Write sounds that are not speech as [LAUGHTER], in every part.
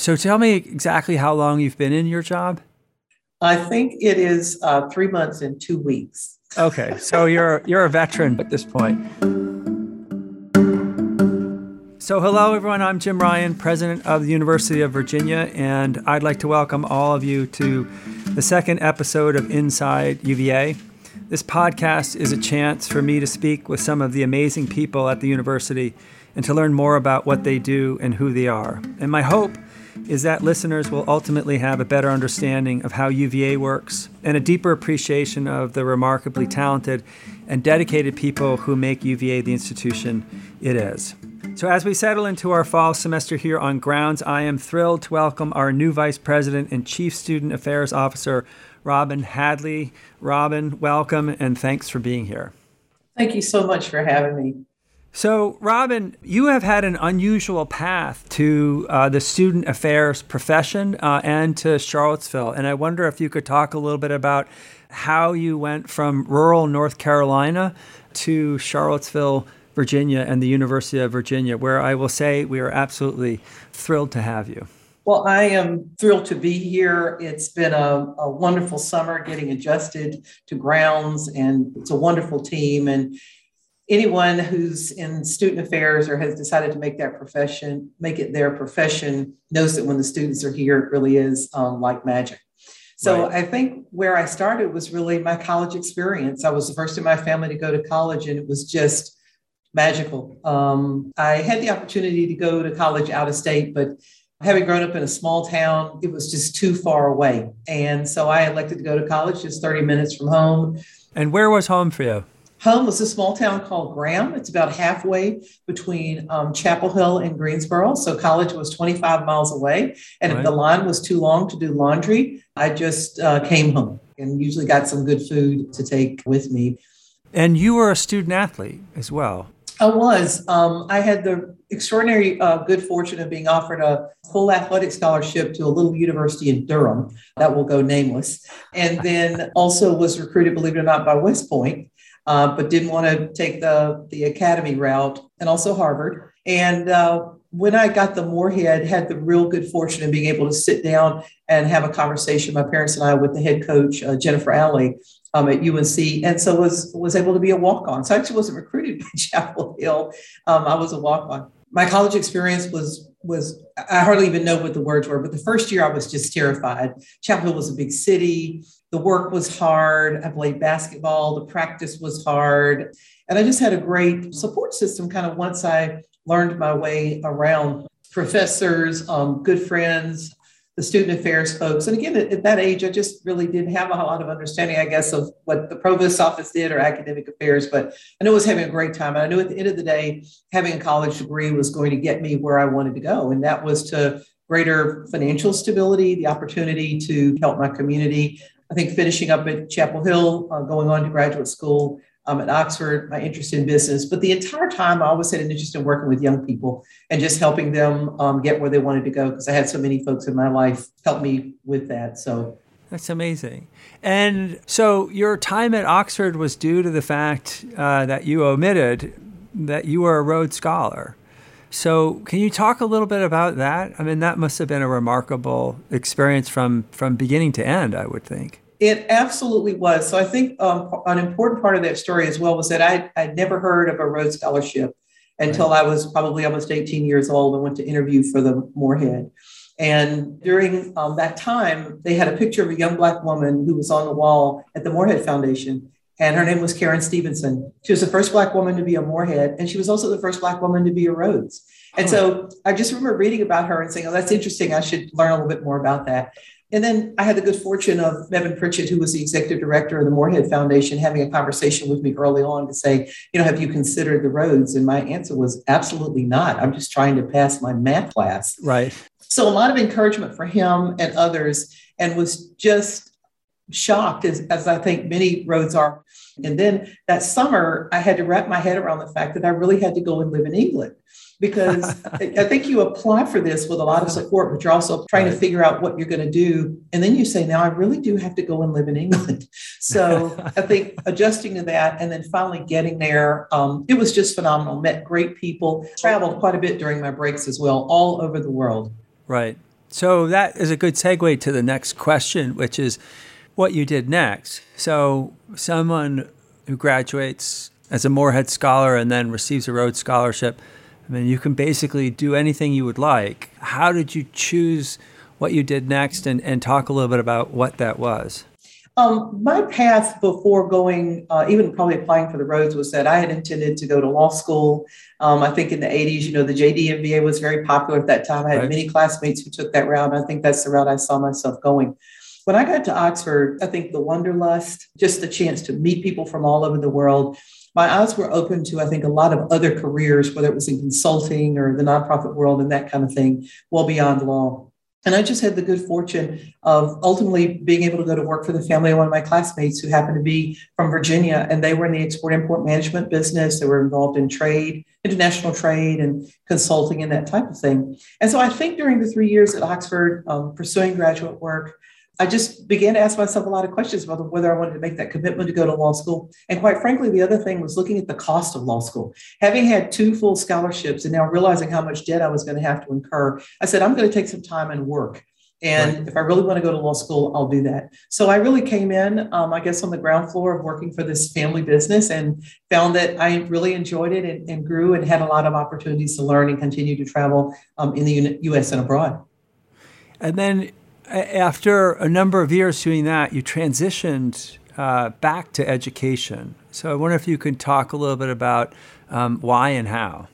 So tell me exactly how long you've been in your job. I think it is uh, three months and two weeks. Okay, so you're you're a veteran at this point. So, hello everyone. I'm Jim Ryan, president of the University of Virginia, and I'd like to welcome all of you to the second episode of Inside UVA. This podcast is a chance for me to speak with some of the amazing people at the university and to learn more about what they do and who they are. And my hope is that listeners will ultimately have a better understanding of how UVA works and a deeper appreciation of the remarkably talented and dedicated people who make UVA the institution it is. So, as we settle into our fall semester here on grounds, I am thrilled to welcome our new Vice President and Chief Student Affairs Officer, Robyn Hadley. Robyn, welcome and thanks for being here. Thank you so much for having me. So, Robyn, you have had an unusual path to uh, the student affairs profession uh, and to Charlottesville. And I wonder if you could talk a little bit about how you went from rural North Carolina to Charlottesville, Virginia, and the University of Virginia, where I will say we are absolutely thrilled to have you. Well, I am thrilled to be here. It's been a, a wonderful summer getting adjusted to grounds, and it's a wonderful team. And anyone who's in student affairs or has decided to make that profession, make it their profession, knows that when the students are here, it really is um, like magic. So right. I think where I started was really my college experience. I was the first in my family to go to college, and it was just magical. Um, I had the opportunity to go to college out of state, but having grown up in a small town, it was just too far away. And so I elected to go to college just 30 minutes from home. And where was home for you? Home was a small town called Graham. It's about halfway between um, Chapel Hill and Greensboro. So college was 25 miles away. And right. if the line was too long to do laundry, I just uh, came home and usually got some good food to take with me. And you were a student athlete as well. I was. Um, I had the extraordinary uh, good fortune of being offered a full athletic scholarship to a little university in Durham that will go nameless. And then also was recruited, believe it or not, by West Point uh, but didn't want to take the, the academy route and also Harvard. And uh, when I got the Morehead, had the real good fortune of being able to sit down and have a conversation, my parents and I, with the head coach, uh, Jennifer Alley, um, at UNC, and so was was able to be a walk on. So I actually wasn't recruited [LAUGHS] by Chapel Hill. Um, I was a walk on. My college experience was was I hardly even know what the words were, but the first year I was just terrified. Chapel Hill was a big city the work was hard. I played basketball. The practice was hard. And I just had a great support system kind of once I learned my way around professors, um, good friends, the student affairs folks. And again, at, at, that age, I just really didn't have a lot of understanding, I guess, of what the provost's office did or academic affairs. But I knew I was having a great time. And I knew at the end of the day, having a college degree was going to get me where I wanted to go. And that was to greater financial stability, the opportunity to help my community, I think finishing up at Chapel Hill, uh, going on to graduate school um, at Oxford, my interest in business. But the entire time, I always had an interest in working with young people and just helping them um, get where they wanted to go because I had so many folks in my life help me with that. So that's amazing. And so your time at Oxford was due to the fact uh, that you omitted that you were a Rhodes Scholar. So, can you talk a little bit about that? I mean, that must have been a remarkable experience from from beginning to end. I would think. It absolutely was. So, I think um, an important part of that story as well was that I I'd never heard of a Rhodes Scholarship until right. I was probably almost 18 years old and went to interview for the Morehead. And during um, that time, they had a picture of a young Black woman who was on the wall at the Morehead Foundation and her name was Karen Stevenson. She was the first Black woman to be a Morehead, and she was also the first Black woman to be a Rhodes. And so I just remember reading about her and saying, oh, that's interesting. I should learn a little bit more about that. And then I had the good fortune of Mevin Pritchett, who was the executive director of the Morehead Foundation, having a conversation with me early on to say, you know, have you considered the Rhodes? And my answer was absolutely not. I'm just trying to pass my math class. Right. So a lot of encouragement for him and others, and was just shocked, as, as I think many Rhodes are. And then that summer, I had to wrap my head around the fact that I really had to go and live in England because [LAUGHS] I think you apply for this with a lot of support, but you're also trying right. to figure out what you're going to do. And then you say, now I really do have to go and live in England. [LAUGHS] So I think adjusting to that and then finally getting there, um, it was just phenomenal. Met great people, traveled quite a bit during my breaks as well, all over the world. Right. So that is a good segue to the next question, which is what you did next. So someone who graduates as a Morehead Scholar and then receives a Rhodes Scholarship, I mean, you can basically do anything you would like. How did you choose what you did next and, and talk a little bit about what that was? Um, my path before going, uh, even probably applying for the Rhodes, was that I had intended to go to law school. Um, I think in the 80s, you know, the JD MBA was very popular at that time. I had right. many classmates who took that route. I think that's the route I saw myself going. When I got to Oxford, I think the wanderlust, just the chance to meet people from all over the world, my eyes were open to, I think, a lot of other careers, whether it was in consulting or the nonprofit world and that kind of thing, well beyond law. And I just had the good fortune of ultimately being able to go to work for the family of one of my classmates who happened to be from Virginia. And they were in the export import management business. They were involved in trade, international trade, and consulting and that type of thing. And so I think during the three years at Oxford, um, pursuing graduate work, I just began to ask myself a lot of questions about whether I wanted to make that commitment to go to law school. And quite frankly, the other thing was looking at the cost of law school. Having had two full scholarships and now realizing how much debt I was going to have to incur, I said, I'm going to take some time and work. And right. if I really want to go to law school, I'll do that. So I really came in, um, I guess, on the ground floor of working for this family business and found that I really enjoyed it and, and grew and had a lot of opportunities to learn and continue to travel um, in the US and abroad. And then after a number of years doing that, you transitioned uh, back to education. So I wonder if you could talk a little bit about um, why and how.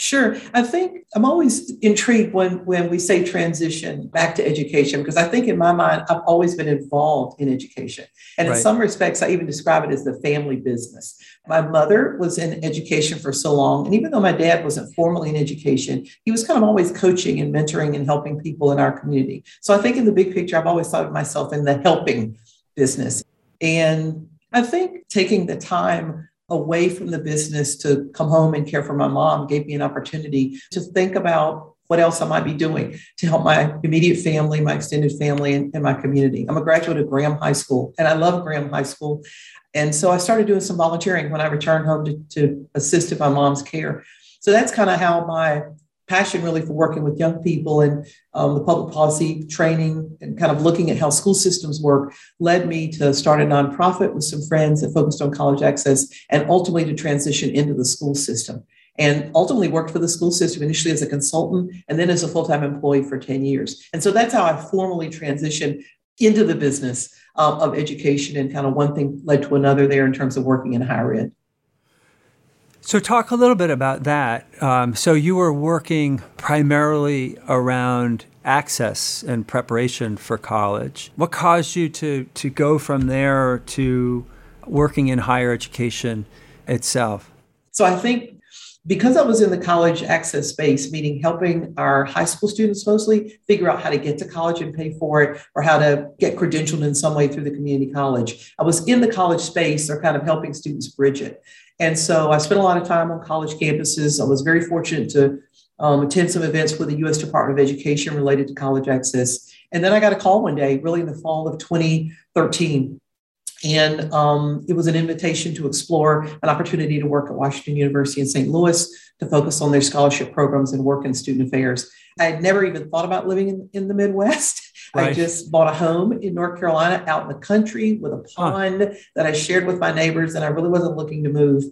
Sure. I think I'm always intrigued when, when we say transition back to education, because I think in my mind, I've always been involved in education. And right. in some respects, I even describe it as the family business. My mother was in education for so long. And even though my dad wasn't formally in education, he was kind of always coaching and mentoring and helping people in our community. So I think in the big picture, I've always thought of myself in the helping business. And I think taking the time away from the business to come home and care for my mom gave me an opportunity to think about what else I might be doing to help my immediate family, my extended family, and, and, my community. I'm a graduate of Graham High School, and I love Graham High School. And so I started doing some volunteering when I returned home to, to assist in my mom's care. So that's kind of how my passion really for working with young people and um, the public policy training and kind of looking at how school systems work led me to start a nonprofit with some friends that focused on college access and ultimately to transition into the school system. And ultimately worked for the school system initially as a consultant and then as a full-time employee for 10 years. And so that's how i formally transitioned into the business uh, of education and kind of one thing led to another there in terms of working in higher ed so, talk a little bit about that. Um, so, you were working primarily around access and preparation for college. What caused you to, to go from there to working in higher education itself? So, I think because I was in the college access space, meaning helping our high school students mostly figure out how to get to college and pay for it, or how to get credentialed in some way through the community college. I was in the college space or kind of helping students bridge it. And so I spent a lot of time on college campuses. I was very fortunate to um, attend some events with the US Department of Education related to college access. And then I got a call one day, really in the fall of 2013. And um, it was an invitation to explore an opportunity to work at Washington University in St. Louis to focus on their scholarship programs and work in student affairs. I had never even thought about living in, in the Midwest. Right. I just bought a home in North Carolina out in the country with a pond huh. that I shared with my neighbors, and I really wasn't looking to move.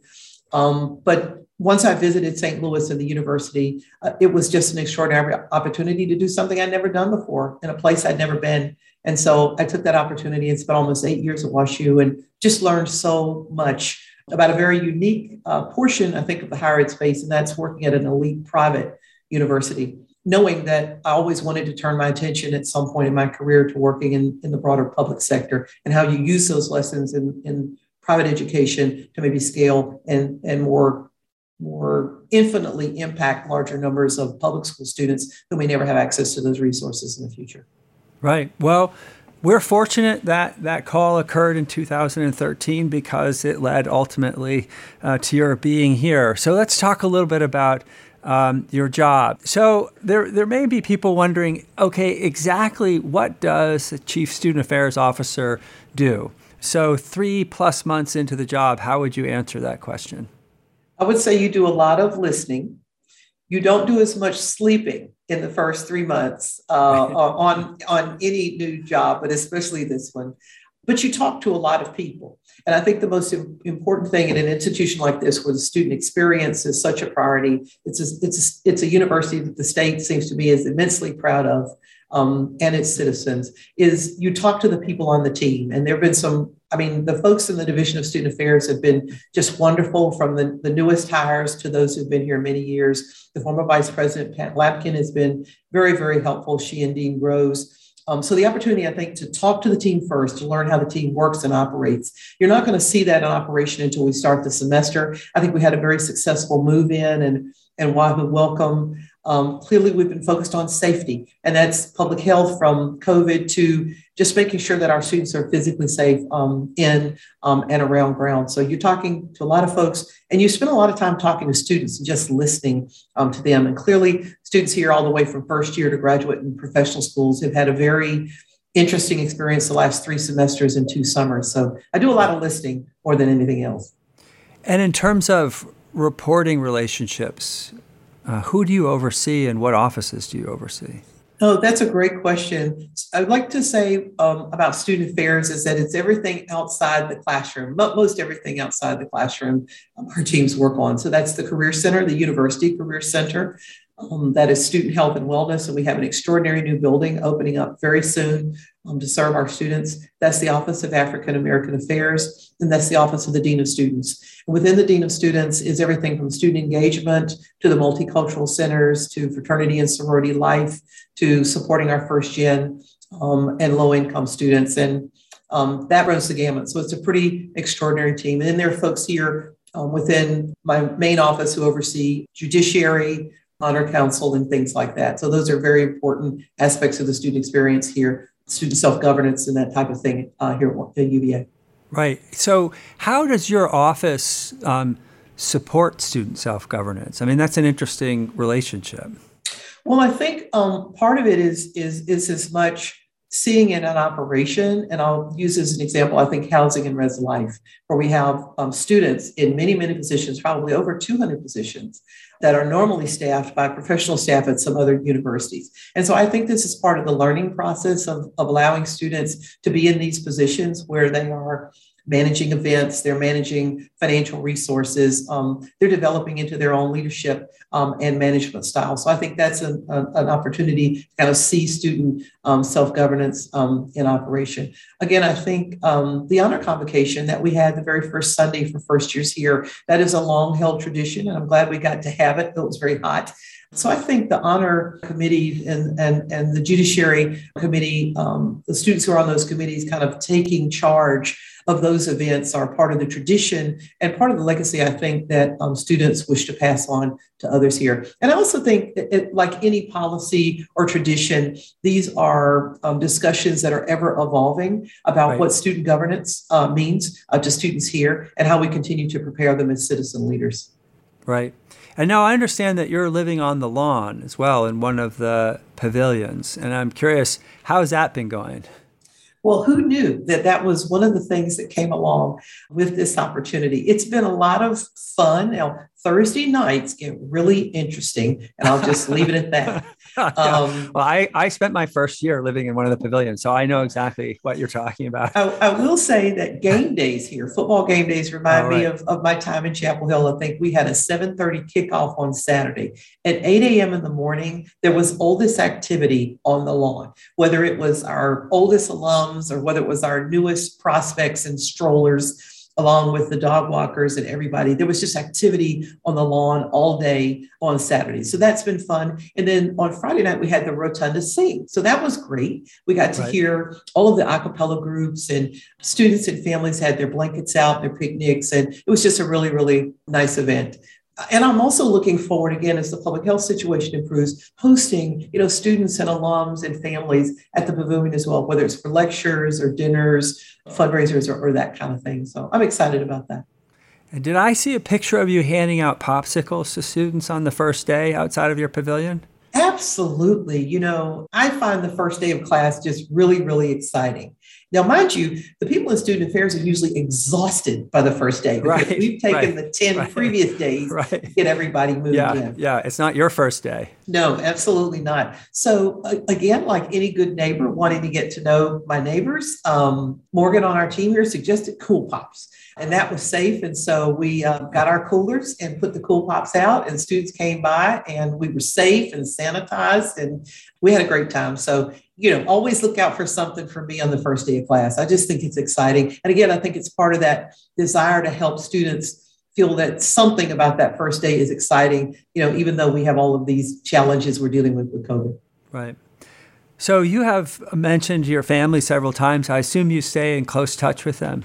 Um, but once I visited St. Louis and the university, uh, it was just an extraordinary opportunity to do something I'd never done before in a place I'd never been. And so I took that opportunity and spent almost eight years at WashU and just learned so much about a very unique uh, portion, I think, of the higher ed space, and that's working at an elite private university knowing that I always wanted to turn my attention at some point in my career to working in, in the broader public sector and how you use those lessons in, in private education to maybe scale and, and more, more infinitely impact larger numbers of public school students who may never have access to those resources in the future. Right. Well, we're fortunate that that call occurred in 2013 because it led ultimately uh, to your being here. So let's talk a little bit about um, your job. So there, there may be people wondering, okay, exactly what does a chief student affairs officer do? So three plus months into the job, how would you answer that question? I would say you do a lot of listening. you don't do as much sleeping in the first three months uh, on on any new job, but especially this one. But you talk to a lot of people, and I think the most important thing in an institution like this, where the student experience is such a priority, it's a, it's a, it's a university that the state seems to be is immensely proud of um, and its citizens is you talk to the people on the team. And there have been some, I mean, the folks in the Division of Student Affairs have been just wonderful from the, the newest hires to those who've been here many years. The former Vice President, Pat Lampkin, has been very, very helpful. She and Dean Rose. Um, so the opportunity, I think, to talk to the team first, to learn how the team works and operates. You're not going to see that in operation until we start the semester. I think we had a very successful move in and and Wahoo welcome. Um, clearly, we've been focused on safety, and that's public health from COVID to just making sure that our students are physically safe um, in um, and around ground. So you're talking to a lot of folks, and you spend a lot of time talking to students and just listening um, to them. And clearly, students here, all the way from first year to graduate and professional schools, have had a very interesting experience the last three semesters and two summers. So I do a lot of listening more than anything else. And in terms of reporting relationships, uh, who do you oversee and what offices do you oversee? Oh, that's a great question. I'd like to say um, about student affairs is that it's everything outside the classroom, but most everything outside the classroom um, our teams work on. So that's the Career Center, the University Career Center. Um, that is student health and wellness. And we have an extraordinary new building opening up very soon um, to serve our students. That's the Office of African American Affairs, and that's the Office of the Dean of Students. And within the Dean of Students is everything from student engagement to the multicultural centers to fraternity and sorority life to supporting our first gen um, and low income students. And um, that runs the gamut. So it's a pretty extraordinary team. And then there are folks here um, within my main office who oversee judiciary, honor council, and things like that. So those are very important aspects of the student experience here student self governance and that type of thing uh, here at UVA. Right. So, how does your office um, support student self governance? I mean, that's an interesting relationship. Well, I think um, part of it is is is as much seeing it in operation, and I'll use as an example. I think housing and res life, where we have um, students in many many positions, probably over 200 positions, that are normally staffed by professional staff at some other universities. And so I think this is part of the learning process of, of allowing students to be in these positions where they are managing events, they're managing financial resources, um, they're developing into their own leadership um, and management style. So I think that's an, an opportunity to kind of see student um, self governance um, in operation. Again, I think um, the honor convocation that we had the very first Sunday for first years here, that is a long held tradition, and I'm glad we got to have it, though it was very hot. So I think the honor committee and, and, and the judiciary committee, um, the students who are on those committees kind of taking charge of those events are part of the tradition and part of the legacy I think that um, students wish to pass on to others here. And I also think, it, it, like any policy or tradition, these are um, discussions that are ever evolving about right. what student governance uh, means uh, to students here and how we continue to prepare them as citizen leaders. Right. And now I understand that you're living on the lawn as well in one of the pavilions. And I'm curious, how's that been going? Well, who knew that that was one of the things that came along with this opportunity? It's been a lot of fun. Now, Thursday nights get really interesting, and I'll just leave it at that. [LAUGHS] Um, well, I, I spent my first year living in one of the pavilions, so I know exactly what you're talking about. I, I will say that game days here, football game days, remind right. me of, of my time in Chapel Hill. I think we had a 7:30 kickoff on Saturday. At 8 a.m. in the morning, there was oldest activity on the lawn, whether it was our oldest alums or whether it was our newest prospects and strollers along with the dog walkers and everybody. There was just activity on the lawn all day on Saturday. So that's been fun. And then on Friday night, we had the Rotunda Sing. So that was great. We got to right. hear all of the a cappella groups and students and families had their blankets out, their picnics. And it was just a really, really nice event and I'm also looking forward again as the public health situation improves, hosting you know students and alums and families at the pavilion as well, whether it's for lectures or dinners, fundraisers, or, or that kind of thing. So I'm excited about that. And did I see a picture of you handing out popsicles to students on the first day outside of your pavilion? Absolutely. You know, I find the first day of class just really, really exciting. Now, mind you, the people in student affairs are usually exhausted by the first day because right, we've taken right, the 10 right, previous days right. to get everybody moved yeah, in. Yeah, it's not your first day. No, absolutely not. So, again, like any good neighbor wanting to get to know my neighbors, um, Morgan on our team here suggested Cool Pops and that was safe. And so we uh, got our coolers and put the cool pops out, and students came by, and we were safe and sanitized, and we had a great time. So you know, always look out for something for me on the first day of class. I just think it's exciting, and again, I think it's part of that desire to help students feel that something about that first day is exciting. You know, even though we have all of these challenges we're dealing with with COVID. Right. So you have mentioned your family several times. I assume you stay in close touch with them.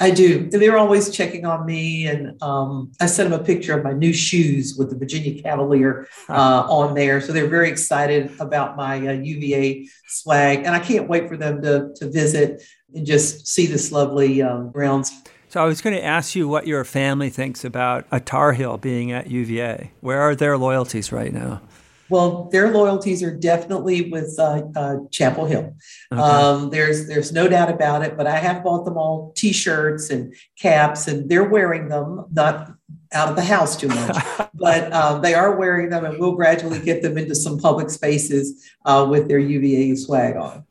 I do. They're always checking on me, and um, I sent them a picture of my new shoes with the Virginia Cavalier uh, on there. So they're very excited about my uh, UVA swag, and I can't wait for them to to visit and just see this lovely um, grounds. So I was going to ask you what your family thinks about a Tar Heel being at UVA. Where are their loyalties right now? Well, their loyalties are definitely with uh, uh, Chapel Hill. Okay. Um, there's there's no doubt about it. But I have bought them all T-shirts and caps, and they're wearing them. Not out of the house too much, [LAUGHS] but um, they are wearing them, and we'll gradually get them into some public spaces uh, with their UVA swag on.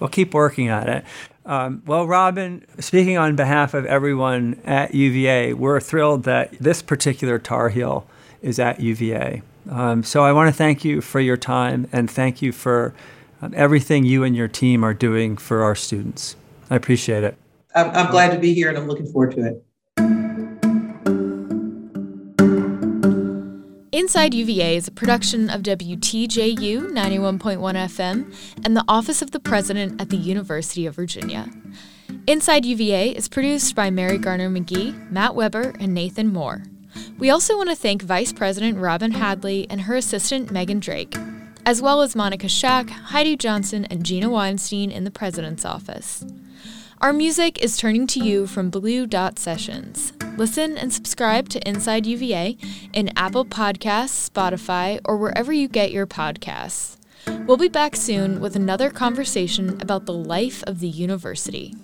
Well, keep working on it. Um, well, Robyn, speaking on behalf of everyone at UVA, we're thrilled that this particular Tar Heel is at UVA. Um, so I want to thank you for your time and thank you for um, everything you and your team are doing for our students. I appreciate it. I'm, I'm glad to be here and I'm looking forward to it. Inside UVA is a production of WTJU 91.1 FM and the Office of the President at the University of Virginia. Inside UVA is produced by Mary Garner McGee, Matt Weber, and Nathan Moore. We also want to thank Vice President Robyn Hadley and her assistant Megan Drake, as well as Monica Shack, Heidi Johnson, and Gina Weinstein in the President's office. Our music is turning to you from Blue Dot Sessions. Listen and subscribe to Inside UVA in Apple Podcasts, Spotify, or wherever you get your podcasts. We'll be back soon with another conversation about the life of the university.